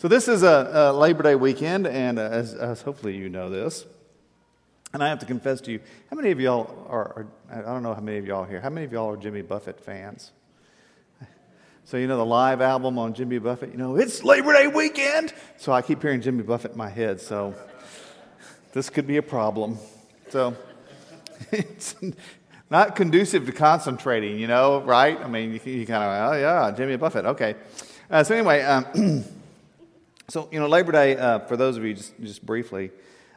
So, this is a, a Labor Day weekend, and uh, as, as, hopefully you know this. And I have to confess to you, how many of y'all are, are, I don't know how many of y'all here, how many of y'all are Jimmy Buffett fans? So, you know, the live album on Jimmy Buffett, you know, it's Labor Day weekend. So I keep hearing Jimmy Buffett in my head. So this could be a problem. So it's not conducive to concentrating, you know, right? I mean, you, you kind of, oh, yeah, Jimmy Buffett, okay. Uh, so, anyway, um, so, you know, Labor Day, uh, for those of you just, just briefly,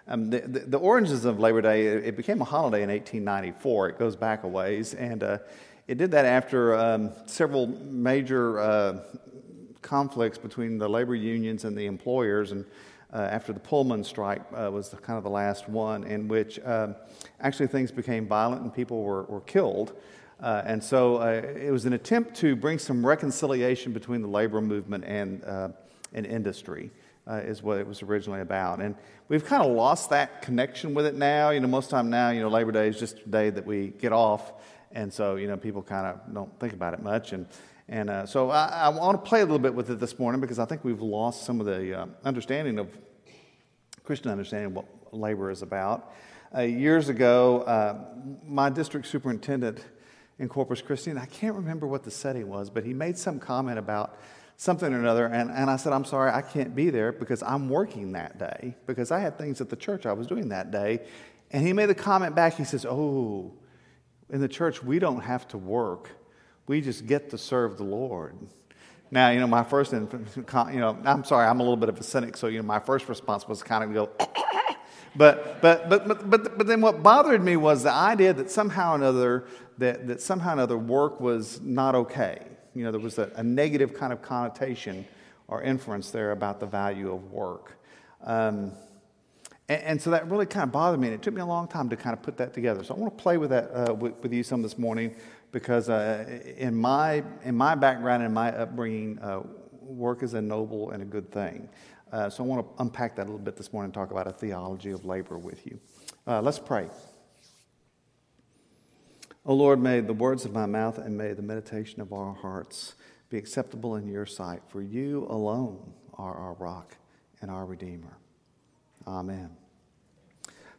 um, the, the, the, origins of Labor Day, it, it, became a holiday in 1894. It goes back a ways. And uh, it did that after um, several major uh, conflicts between the labor unions and the employers. And uh, after the Pullman strike uh, was the, kind of the last one, in which um, actually things became violent and people were, were killed. Uh, and so uh, it was an attempt to bring some reconciliation between the labor movement and, uh, and industry. Uh, is what it was originally about. And we've kind of lost that connection with it now. You know, most time now, you know, Labor Day is just a day that we get off. And so, you know, people kind of don't think about it much. And, and uh, so I, I, want to play a little bit with it this morning because I think we've lost some of the uh, understanding of Christian understanding of what labor is about. Uh, years ago, uh, my district superintendent in Corpus Christi, and I can't remember what the setting was, but he made some comment about something or another. And, and I said, I'm sorry, I can't be there because I'm working that day because I had things at the church I was doing that day. And he made the comment back. He says, Oh, in the church, we don't have to work we just get to serve the Lord. Now, you know, my first, you know, I'm sorry, I'm a little bit of a cynic, so, you know, my first response was kind of go, but, but, but, but, but, but then what bothered me was the idea that somehow or another, that, that somehow or another work was not okay. You know, there was a, a negative kind of connotation or inference there about the value of work. Um, and, and, so that really kind of bothered me, and it took me a long time to kind of put that together. So I want to play with that uh, with, with, you some this morning because uh, in, my, in my background and my upbringing, uh, work is a noble and a good thing. Uh, so I want to unpack that a little bit this morning and talk about a theology of labor with you. Uh, let's pray. O Lord, may the words of my mouth and may the meditation of our hearts be acceptable in your sight, for you alone are our rock and our Redeemer. Amen.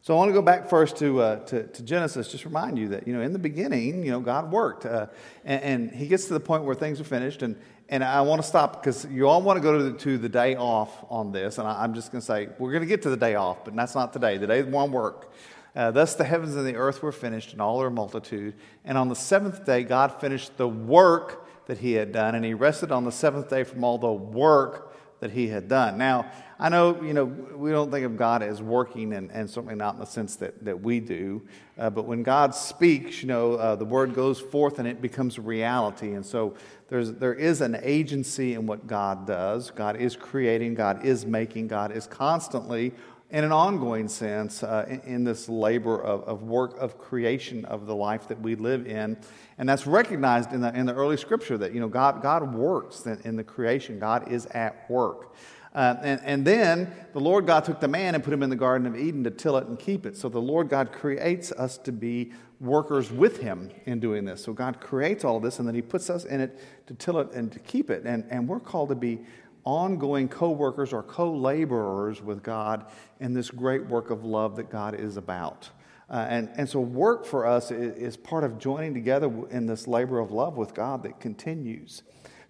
So I want to go back first to, uh, to, to, Genesis, just remind you that, you know, in the beginning, you know, God worked. Uh, and, and, he gets to the point where things are finished. And, and I want to stop because you all want to go to the, to the day off on this. And I, am just going to say, we're going to get to the day off, but that's not today. The day one work. Uh, Thus the heavens and the earth were finished and all their multitude. And on the seventh day, God finished the work that he had done. And he rested on the seventh day from all the work that he had done. Now, I know, you know, we don't think of God as working, and, and certainly not in the sense that, that we do. Uh, but when God speaks, you know, uh, the word goes forth and it becomes reality. And so there's, there is an agency in what God does. God is creating, God is making, God is constantly, in an ongoing sense, uh, in, in, this labor of, of work of creation of the life that we live in. And that's recognized in the, in the early scripture that, you know, God, God works in, in the creation, God is at work. Uh, and, and then the Lord God took the man and put him in the Garden of Eden to till it and keep it. So the Lord God creates us to be workers with him in doing this. So God creates all this and then he puts us in it to till it and to keep it. And, and we're called to be ongoing co workers or co laborers with God in this great work of love that God is about. Uh, and, and so, work for us is, is part of joining together in this labor of love with God that continues.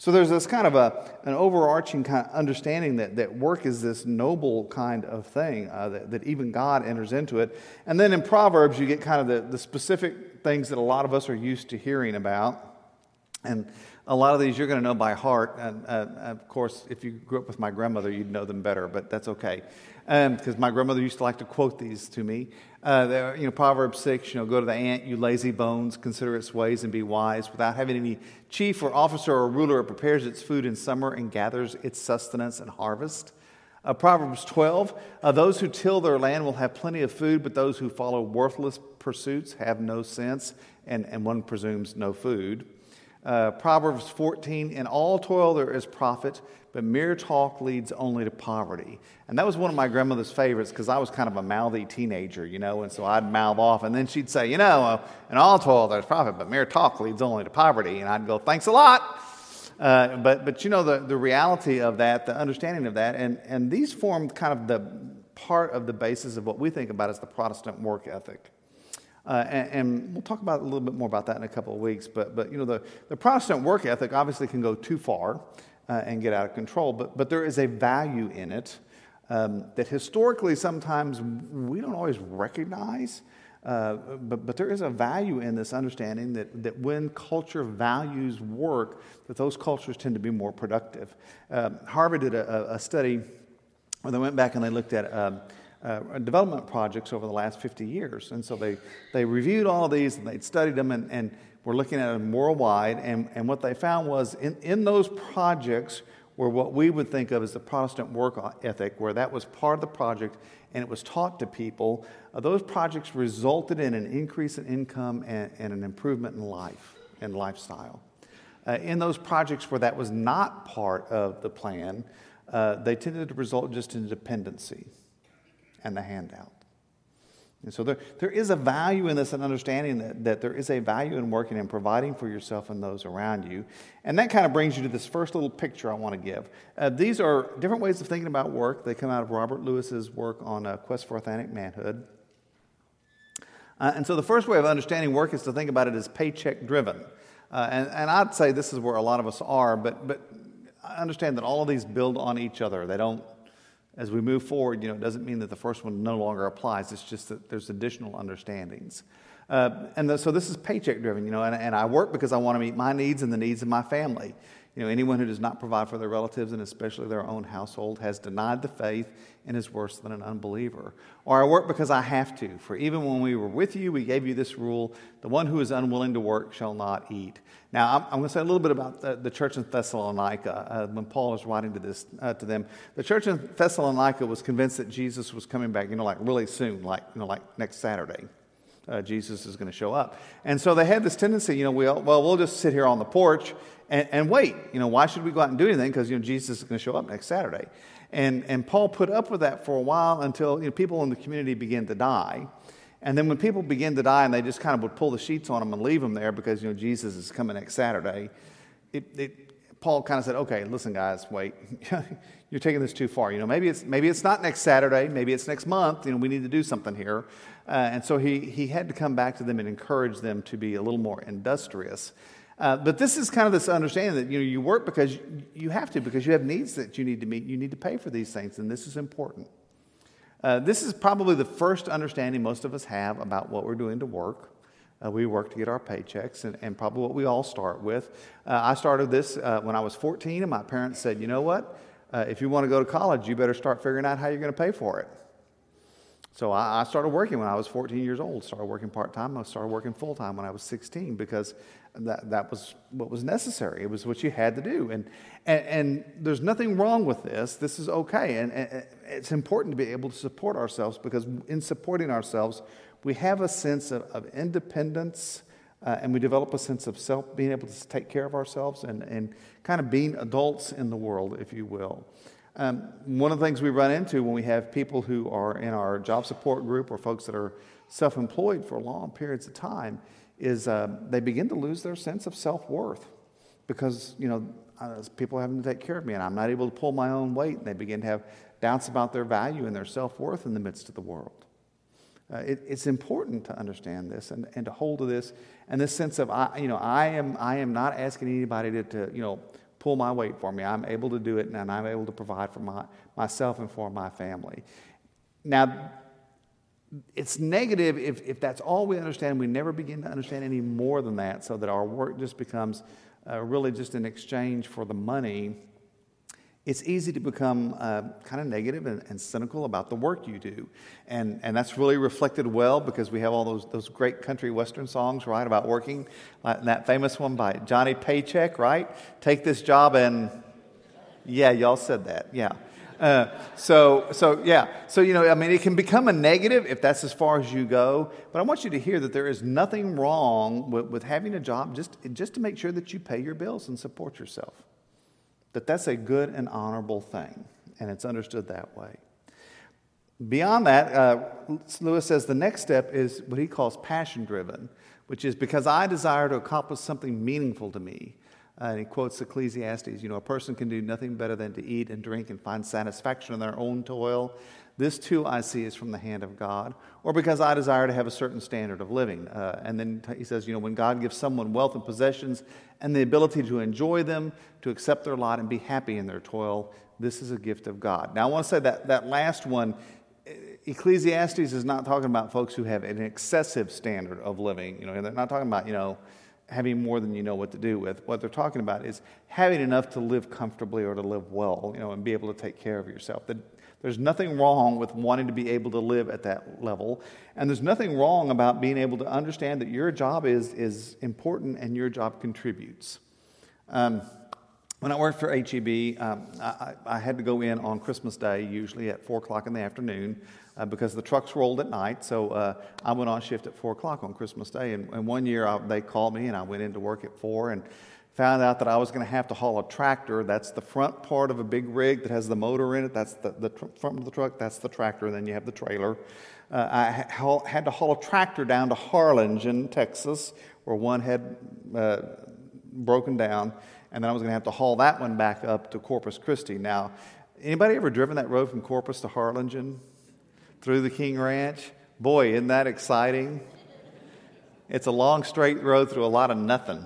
So there's this kind of a, an overarching kind of understanding that, that work is this noble kind of thing, uh, that, that even God enters into it. And then in Proverbs, you get kind of the, the specific things that a lot of us are used to hearing about. And a lot of these you're going to know by heart. And uh, of course, if you grew up with my grandmother, you'd know them better, but that's okay because um, my grandmother used to like to quote these to me. Uh, you know, Proverbs 6, you know, go to the ant, you lazy bones, consider its ways and be wise. Without having any chief or officer or ruler, it prepares its food in summer and gathers its sustenance and harvest. Uh, Proverbs 12, uh, those who till their land will have plenty of food, but those who follow worthless pursuits have no sense, and, and one presumes no food. Uh, Proverbs 14, in all toil there is profit, but mere talk leads only to poverty. And that was one of my grandmother's favorites because I was kind of a mouthy teenager, you know, and so I'd mouth off. And then she'd say, you know, uh, in all toil there's profit, but mere talk leads only to poverty. And I'd go, thanks a lot. Uh, but, but you know, the, the reality of that, the understanding of that, and, and these formed kind of the part of the basis of what we think about as the Protestant work ethic. Uh, and, and, we'll talk about a little bit more about that in a couple of weeks. But, but you know, the, the Protestant work ethic obviously can go too far uh, and get out of control, but, but there is a value in it um, that historically sometimes we don't always recognize. Uh, but, but there is a value in this understanding that, that when culture values work, that those cultures tend to be more productive. Uh, Harvard did a, a, study where they went back and they looked at um, uh, development projects over the last 50 years. And so they, they reviewed all these and they'd studied them and, and were looking at them worldwide. And, and what they found was in, in those projects were what we would think of as the Protestant work ethic, where that was part of the project and it was taught to people, uh, those projects resulted in an increase in income and, and an improvement in life and lifestyle. Uh, in those projects where that was not part of the plan, uh, they tended to result just in dependency and the handout. And so there, there is a value in this and understanding that, that there is a value in working and providing for yourself and those around you. And that kind of brings you to this first little picture I want to give. Uh, these are different ways of thinking about work. They come out of Robert Lewis's work on uh, Quest for Authentic Manhood. Uh, and so the first way of understanding work is to think about it as paycheck driven. Uh, and, and I'd say this is where a lot of us are, but, but understand that all of these build on each other. They don't as we move forward, you know, it doesn't mean that the first one no longer applies. It's just that there's additional understandings. Uh, and the, so this is paycheck driven, you know, and, and I work because I want to meet my needs and the needs of my family. You know, anyone who does not provide for their relatives and especially their own household has denied the faith and is worse than an unbeliever. Or I work because I have to. For even when we were with you, we gave you this rule the one who is unwilling to work shall not eat. Now, I'm, I'm going to say a little bit about the, the church in Thessalonica. Uh, when Paul was writing to, this, uh, to them, the church in Thessalonica was convinced that Jesus was coming back, you know, like really soon, like, you know, like next Saturday uh, Jesus is going to show up. And so they had this tendency, you know, we'll, well, we'll just sit here on the porch and, and wait. You know, why should we go out and do anything? Because, you know, Jesus is going to show up next Saturday. And, and Paul put up with that for a while until, you know, people in the community began to die. And then when people begin to die and they just kind of would pull the sheets on them and leave them there because, you know, Jesus is coming next Saturday, it, it, Paul kind of said, okay, listen, guys, wait. You're taking this too far. You know, maybe it's, maybe it's not next Saturday, maybe it's next month. You know, we need to do something here. Uh, and so he, he had to come back to them and encourage them to be a little more industrious. Uh, but this is kind of this understanding that you know you work because you have to because you have needs that you need to meet. You need to pay for these things, and this is important. Uh, this is probably the first understanding most of us have about what we're doing to work. Uh, we work to get our paychecks, and, and probably what we all start with. Uh, I started this uh, when I was 14, and my parents said, "You know what? If you want to go to college, you better start figuring out how you're going to pay for it." So I, I started working when I was 14 years old. Started working part time. I started working full time when I was 16 because that, that was what was necessary. It was what you had to do. And, and, and there's nothing wrong with this. This is okay. And, and, it's important to be able to support ourselves because in supporting ourselves, we have a sense of, of independence uh, and we develop a sense of self, being able to take care of ourselves and, and kind of being adults in the world, if you will. Um, one of the things we run into when we have people who are in our job support group or folks that are self employed for long periods of time is uh, they begin to lose their sense of self worth because, you know, uh, people having to take care of me and I'm not able to pull my own weight and they begin to have doubts about their value and their self worth in the midst of the world. Uh, it, it's important to understand this and, and to hold to this and this sense of, I, you know, I am, I am not asking anybody to, to you know, pull my weight for me. I'm able to do it, and I'm able to provide for my, myself and for my family. Now, it's negative if, if that's all we understand. We never begin to understand any more than that, so that our work just becomes uh, really just an exchange for the money it's easy to become uh, kind of negative and, and, cynical about the work you do. And, and that's really reflected well because we have all those, those great country western songs, right, about working. Like that famous one by Johnny Paycheck, right? Take this job and, yeah, y'all said that, yeah. Uh, so, so, yeah. So, you know, I mean, it can become a negative if that's as far as you go. But I want you to hear that there is nothing wrong with, with having a job just, just to make sure that you pay your bills and support yourself that that's a good and honorable thing, and it's understood that way. Beyond that, uh, Lewis says the next step is what he calls passion driven, which is because I desire to accomplish something meaningful to me. Uh, and he quotes Ecclesiastes you know, a person can do nothing better than to eat and drink and find satisfaction in their own toil. This too I see is from the hand of God, or because I desire to have a certain standard of living. Uh, and then he says, you know, when God gives someone wealth and possessions and the ability to enjoy them, to accept their lot and be happy in their toil, this is a gift of God. Now, I want to say that that last one, Ecclesiastes is not talking about folks who have an excessive standard of living. You know, they're not talking about, you know, having more than you know what to do with. What they're talking about is having enough to live comfortably or to live well, you know, and be able to take care of yourself. That there's nothing wrong with wanting to be able to live at that level. And there's nothing wrong about being able to understand that your job is, is important and your job contributes. Um, when I worked for HEB, um, I, I, had to go in on Christmas Day, usually at 4 o'clock in the afternoon, uh, because the trucks rolled at night. So uh, I went on shift at 4 o'clock on Christmas Day. And, and one year I, they called me, and I went into work at 4. And found out that I was going to have to haul a tractor. That's the front part of a big rig that has the motor in it. That's the, the tr- front of the truck. That's the tractor. And then you have the trailer. Uh, I ha- had to haul a tractor down to Harlingen, Texas, where one had uh, broken down. And then I was going to have to haul that one back up to Corpus Christi. Now, anybody ever driven that road from Corpus to Harlingen through the King Ranch? Boy, isn't that exciting? It's a long straight road through a lot of nothing.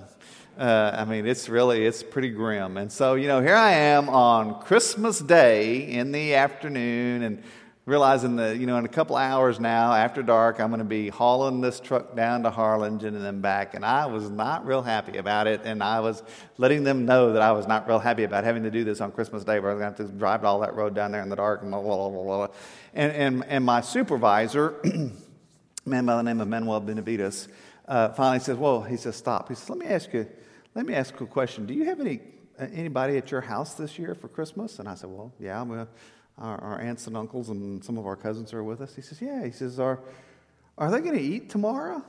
Uh, I mean, it's really, it's pretty grim. And so, you know, here I am on Christmas Day in the afternoon and realizing that, you know, in a couple hours now, after dark, I'm going to be hauling this truck down to Harlingen and then back. And I was not real happy about it. And I was letting them know that I was not real happy about having to do this on Christmas Day where I was going to have to drive all that road down there in the dark and blah, blah, blah, blah. And, and, and my supervisor, man by the name of Manuel Benavides, uh, finally says, well, he says, stop. He says, let me ask you, let me ask you a question. Do you have any anybody at your house this year for Christmas? And I said, Well, yeah, our, our, aunts and uncles and some of our cousins are with us. He says, Yeah. He says, Are, are they going to eat tomorrow?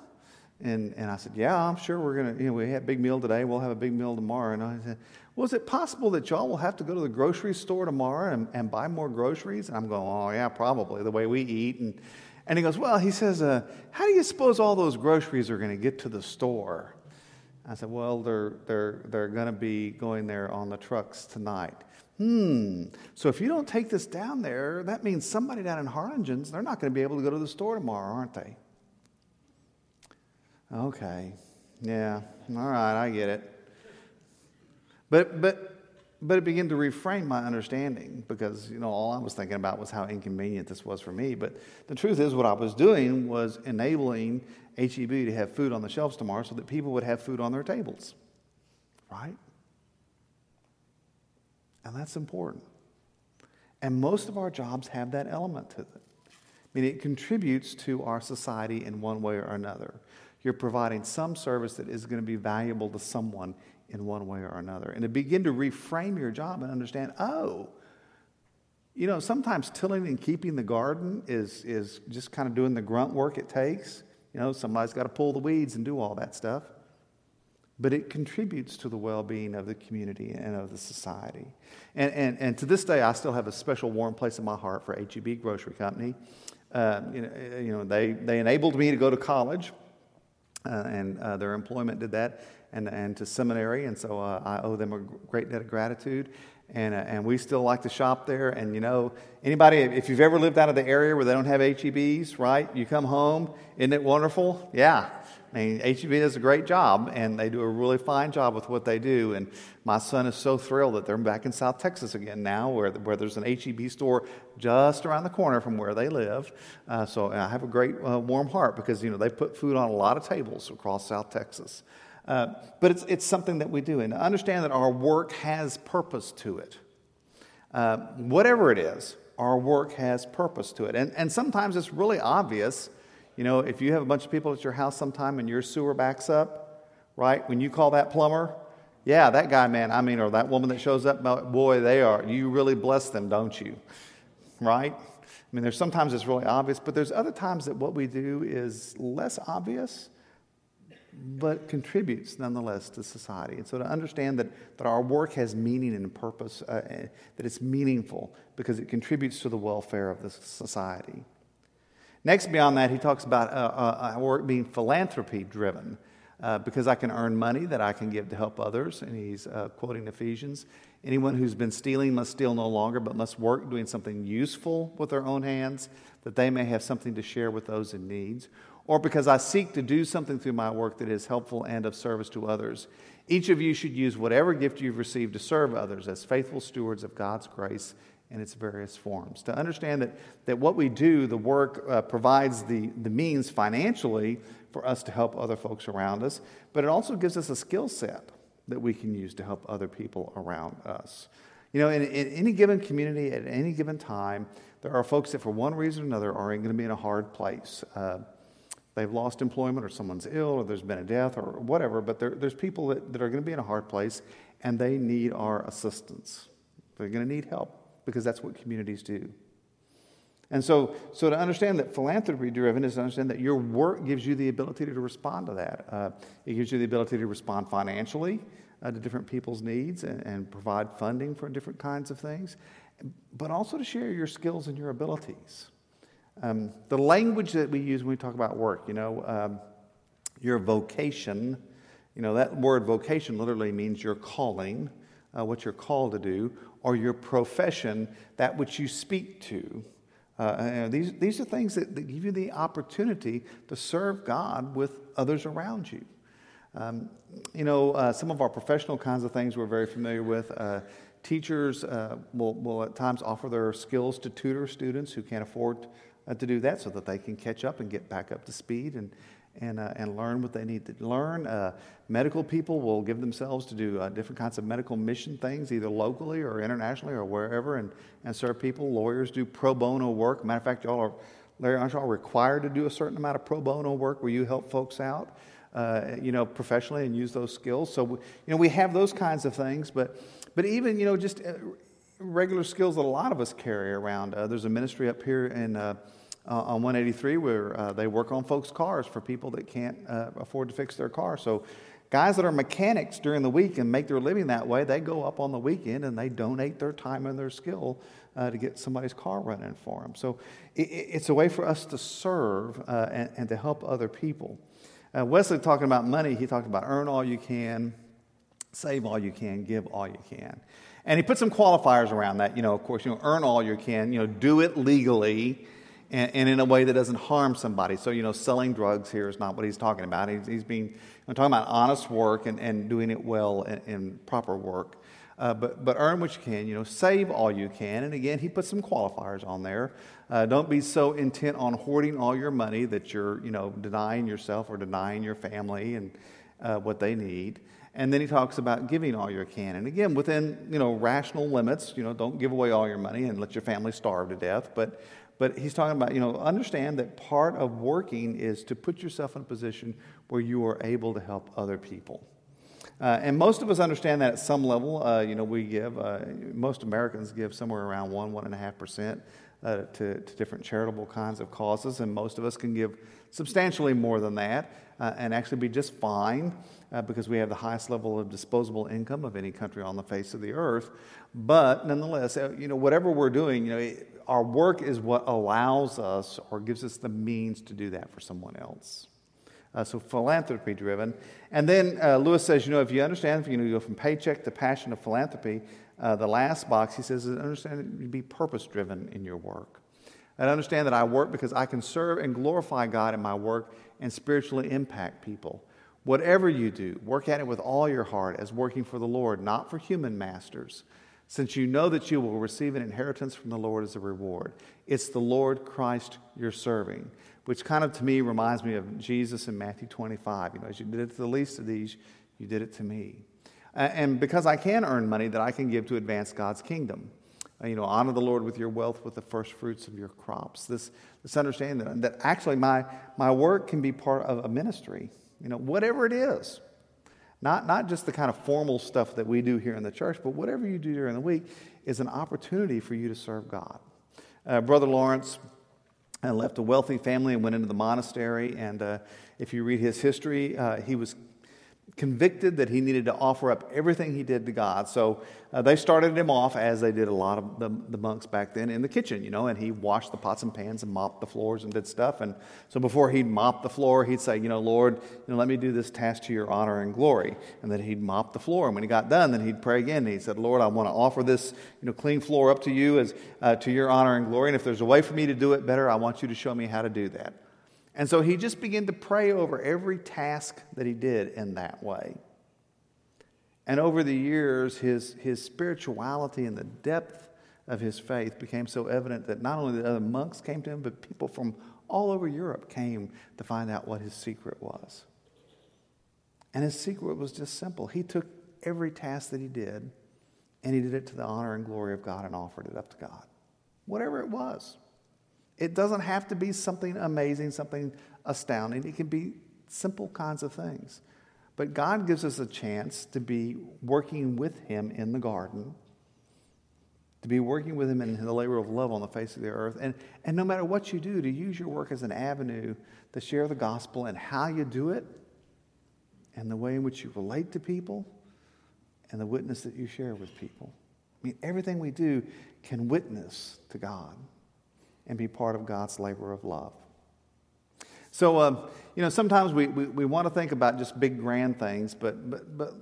And, and I said, Yeah, I'm sure we're going to, you know, we had a big meal today. We'll have a big meal tomorrow. And I said, Well, is it possible that y'all will have to go to the grocery store tomorrow and, and buy more groceries? And I'm going, Oh, yeah, probably, the way we eat. And, and he goes, Well, he says, uh, How do you suppose all those groceries are going to get to the store? I said, Well, they're, they're, they're going to be going there on the trucks tonight. Hmm. So if you don't take this down there, that means somebody down in Harlingen's, they're not going to be able to go to the store tomorrow, aren't they? Okay. Yeah. All right, I get it. But, but but it began to reframe my understanding because you know all I was thinking about was how inconvenient this was for me. But the truth is, what I was doing was enabling HEB to have food on the shelves tomorrow, so that people would have food on their tables, right? And that's important. And most of our jobs have that element to it. I mean, it contributes to our society in one way or another. You're providing some service that is going to be valuable to someone in one way or another. And to begin to reframe your job and understand, oh, you know, sometimes tilling and keeping the garden is, is just kind of doing the grunt work it takes. You know, somebody's got to pull the weeds and do all that stuff. But it contributes to the well being of the community and of the society. And, and, and to this day, I still have a special warm place in my heart for HEB Grocery Company. Uh, you know, you know they, they enabled me to go to college, uh, and uh, their employment did that and, and to seminary, and so uh, I owe them a great debt of gratitude. And, uh, and we still like to shop there. And you know, anybody, if you've ever lived out of the area where they don't have HEBs, right? You come home, isn't it wonderful? Yeah. I mean, HEB does a great job, and they do a really fine job with what they do. And my son is so thrilled that they're back in South Texas again now, where, where there's an HEB store just around the corner from where they live. Uh, so I have a great uh, warm heart because, you know, they put food on a lot of tables across South Texas. Uh, but it's, it's something that we do. And understand that our work has purpose to it. Uh, whatever it is, our work has purpose to it. And, and sometimes it's really obvious. You know, if you have a bunch of people at your house sometime and your sewer backs up, right? When you call that plumber, yeah, that guy, man, I mean, or that woman that shows up, boy, they are, you really bless them, don't you? Right? I mean, there's sometimes it's really obvious, but there's other times that what we do is less obvious but contributes nonetheless to society. And so to understand that, that our work has meaning and purpose, uh, that it's meaningful because it contributes to the welfare of the society. Next, beyond that, he talks about uh, uh, work being philanthropy driven. uh, because I can earn money that I can give to help others. And he's uh, quoting Ephesians. Anyone who's been stealing must steal no longer, but must work doing something useful with their own hands, that they may have something to share with those in need. Or because I seek to do something through my work that is helpful and of service to others. Each of you should use whatever gift you've received to serve others as faithful stewards of God's grace in its various forms. To understand that, that what we do, the work, uh, provides the, the means financially for us to help other folks around us, but it also gives us a skill set that we can use to help other people around us. You know, in, in any given community, at any given time, there are folks that, for one reason or another, are going to be in a hard place. Uh, they've lost employment, or someone's ill, or there's been a death, or whatever, but there, there's people that, that are going to be in a hard place, and they need our assistance. They're going to need help because that's what communities do. And so, so to understand that philanthropy driven is to understand that your work gives you the ability to respond to that. Uh, it gives you the ability to respond financially uh, to different people's needs and, and, provide funding for different kinds of things, but also to share your skills and your abilities. Um, the language that we use when we talk about work, you know, um, your vocation, you know, that word vocation literally means your calling, uh, what you're called to do, or your profession, that which you speak to. Uh, these, these are things that, that, give you the opportunity to serve God with others around you. Um, you know, uh, some of our professional kinds of things we're very familiar with. Uh, teachers uh, will, will at times offer their skills to tutor students who can't afford uh, to do that so that they can catch up and get back up to speed and, and, uh, and learn what they need to learn. Uh, medical people will give themselves to do uh, different kinds of medical mission things, either locally or internationally or wherever, and, and serve people. Lawyers do pro bono work. Matter of fact, y'all are, Larry, aren't y'all required to do a certain amount of pro bono work where you help folks out, uh, you know, professionally and use those skills? So, you know, we have those kinds of things, but, but even, you know, just uh, regular skills that a lot of us carry around. Uh, there's a ministry up here in uh, on 183 where uh, they work on folks' cars for people that can't uh, afford to fix their car. So, guys that are mechanics during the week and make their living that way, they go up on the weekend and they donate their time and their skill uh, to get somebody's car running for them. So, it, it's a way for us to serve uh, and, and, to help other people. Uh, Wesley talking about money, he talked about earn all you can, save all you can, give all you can. And he put some qualifiers around that. You know, of course, you know, earn all you can, you know, do it legally and, and, in a way that doesn't harm somebody. So, you know, selling drugs here is not what he's talking about. He's, he's being, I'm talking about honest work and, and doing it well and, proper work. Uh, but, but earn what you can, you know, save all you can. And again, he put some qualifiers on there. Uh, don't be so intent on hoarding all your money that you're, you know, denying yourself or denying your family and uh, what they need. And then he talks about giving all you can. And again, within, you know, rational limits, you know, don't give away all your money and let your family starve to death. But, but he's talking about, you know, understand that part of working is to put yourself in a position where you are able to help other people. Uh, and most of us understand that at some level. Uh, you know, we give, uh, most Americans give somewhere around 1, 1.5% uh, to, to different charitable kinds of causes, and most of us can give substantially more than that uh, and actually be just fine uh, because we have the highest level of disposable income of any country on the face of the earth. But nonetheless, you know, whatever we're doing, you know, our work is what allows us or gives us the means to do that for someone else. Uh, so philanthropy driven. And then uh, Lewis says, you know, if you understand, if you, know, you go from paycheck to passion of philanthropy, uh, the last box, he says, is understand you be purpose driven in your work. And understand that I work because I can serve and glorify God in my work and spiritually impact people. Whatever you do, work at it with all your heart as working for the Lord, not for human masters since you know that you will receive an inheritance from the Lord as a reward. It's the Lord Christ you're serving, which kind of to me reminds me of Jesus in Matthew 25. You know, as you did it to the least of these, you did it to me. And because I can earn money that I can give to advance God's kingdom. Uh, you know, honor the Lord with your wealth, with the first fruits of your crops. This, this understanding that, that actually my, my work can be part of a ministry, you know, whatever it is. Not, not just the kind of formal stuff that we do here in the church, but whatever you do during the week is an opportunity for you to serve God. Uh, Brother Lawrence uh, left a wealthy family and went into the monastery. And uh, if you read his history, uh, he was convicted that he needed to offer up everything he did to God. So uh, they started him off, as they did a lot of the, the, monks back then, in the kitchen, you know, and he washed the pots and pans and mopped the floors and did stuff. And so before he'd mop the floor, he'd say, you know, Lord, you know, let me do this task to your honor and glory. And then he'd mop the floor. And when he got done, then he'd pray again. And he said, Lord, I want to offer this, you know, clean floor up to you as uh, to your honor and glory. And if there's a way for me to do it better, I want you to show me how to do that. And so he just began to pray over every task that he did in that way. And over the years, his, his spirituality and the depth of his faith became so evident that not only the other monks came to him, but people from all over Europe came to find out what his secret was. And his secret was just simple. He took every task that he did and he did it to the honor and glory of God and offered it up to God, whatever it was. It doesn't have to be something amazing, something astounding. It can be simple kinds of things. But God gives us a chance to be working with Him in the garden, to be working with Him in the labor of love on the face of the earth. And, and no matter what you do, to use your work as an avenue to share the gospel and how you do it, and the way in which you relate to people, and the witness that you share with people. I mean, everything we do can witness to God and be part of God's labor of love. So, um, you know, sometimes we, we, we want to think about just big, grand things, but, but, but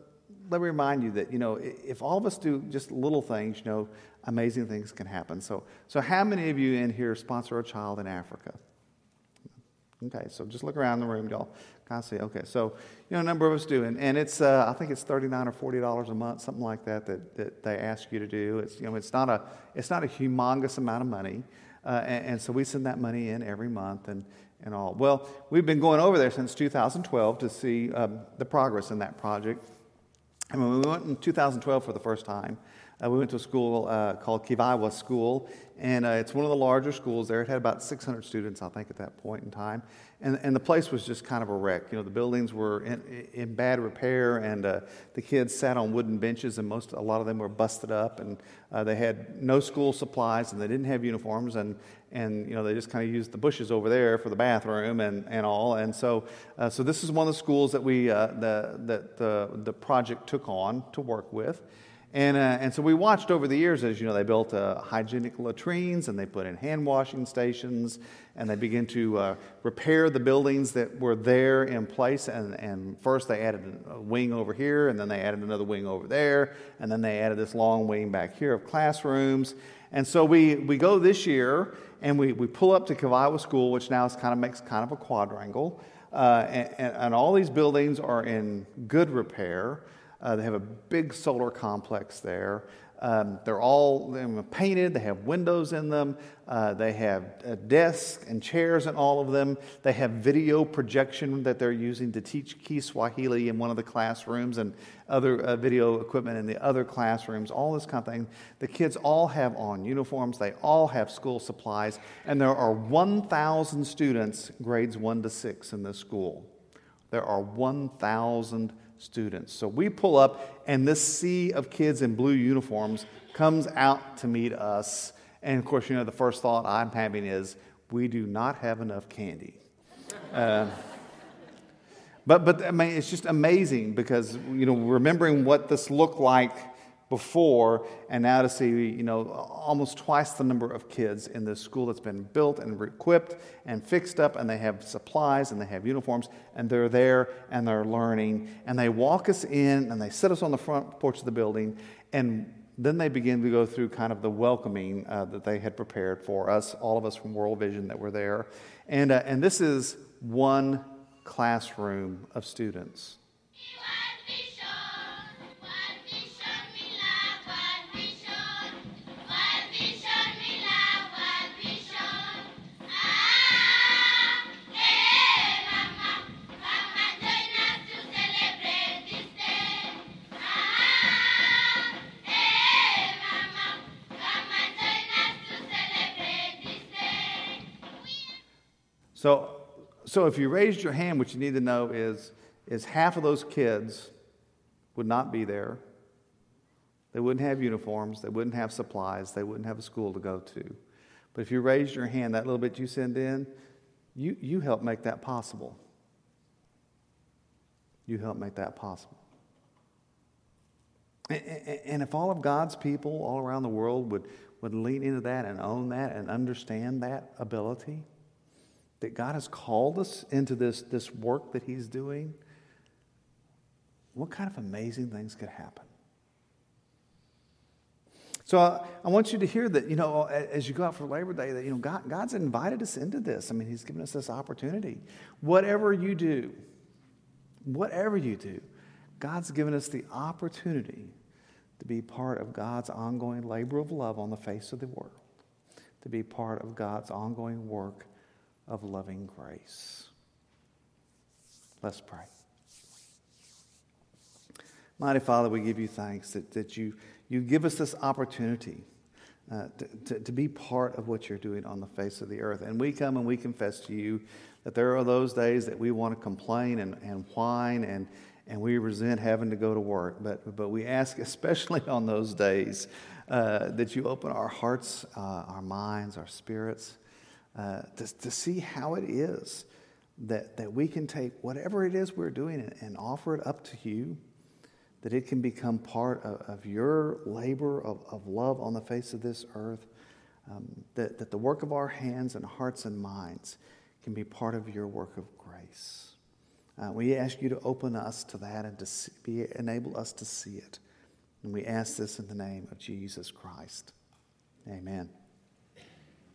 let me remind you that, you know, if all of us do just little things, you know, amazing things can happen. So, so how many of you in here sponsor a child in Africa? Okay, so just look around the room, y'all. I see. Okay, so you know, a number of us do, and, and it's uh, I think it's thirty nine or forty dollars a month, something like that, that that they ask you to do. It's you know, it's not a it's not a humongous amount of money, uh, and, and, so we send that money in every month, and and all. Well, we've been going over there since 2012 to see um, the progress in that project. And when we went in 2012 for the first time, uh, we went to a school uh, called Kivawa School, and uh, it's one of the larger schools there. It had about 600 students, I think, at that point in time. And, and the place was just kind of a wreck. You know, the buildings were in, in bad repair, and uh, the kids sat on wooden benches, and most, a lot of them were busted up, and uh, they had no school supplies, and they didn't have uniforms, and, and you know, they just kind of used the bushes over there for the bathroom and, and all. And so, uh, so this is one of the schools that we, the, that the, the project took on to work with. And, uh, and so we watched over the years as, you know, they built uh, hygienic latrines and they put in hand washing stations and they began to uh, repair the buildings that were there in place. And, and first they added a wing over here and then they added another wing over there and then they added this long wing back here of classrooms. And so we, we go this year and we, we pull up to Kivawa School, which now is kind of makes kind of a quadrangle. Uh, and, and all these buildings are in good repair. Uh, they have a big solar complex there. Um, they're all painted, they have windows in them, uh, they have uh, desks and chairs in all of them. They have video projection that they're using to teach Kiswahili in one of the classrooms and other uh, video equipment in the other classrooms, all this kind of thing. The kids all have on uniforms, they all have school supplies, and there are 1,000 students, grades 1 to 6, in this school. There are 1,000 students. So we pull up, and this sea of kids in blue uniforms comes out to meet us. And of course, you know, the first thought I'm having is, we do not have enough candy. Uh, but, but I mean, it's just amazing because, you know, remembering what this looked like before, and now to see, you know, almost twice the number of kids in this school that's been built and equipped and fixed up, and they have supplies and they have uniforms, and they're there and they're learning, and they walk us in and they sit us on the front porch of the building, and then they begin to go through kind of the welcoming uh, that they had prepared for us, all of us from World Vision that were there, and uh, and this is one classroom of students. So, so if you raised your hand, what you need to know is, is half of those kids would not be there. They wouldn't have uniforms. They wouldn't have supplies. They wouldn't have a school to go to. But if you raised your hand, that little bit you send in, you, you help make that possible. You help make that possible. And if all of God's people all around the world would, would lean into that and own that and understand that ability, that God has called us into this, this work that He's doing, what kind of amazing things could happen? So I, I, want you to hear that, you know, as you go out for Labor Day, that, you know, God, God's invited us into this. I mean, He's given us this opportunity. Whatever you do, whatever you do, God's given us the opportunity to be part of God's ongoing labor of love on the face of the world, to be part of God's ongoing work of loving grace. Let's pray. Mighty Father, we give you thanks that, that you, you give us this opportunity uh, to, to, to, be part of what you're doing on the face of the earth. And we come and we confess to you that there are those days that we want to complain and, and whine and, and we resent having to go to work. But, but we ask, especially on those days, uh, that you open our hearts, uh, our minds, our spirits uh, to, to see how it is that, that we can take whatever it is we're doing and, and offer it up to you, that it can become part of, of your labor of, of love on the face of this earth, um, that, that the work of our hands and hearts and minds can be part of your work of grace. Uh, we ask you to open us to that and to see, be, enable us to see it. And we ask this in the name of Jesus Christ. Amen.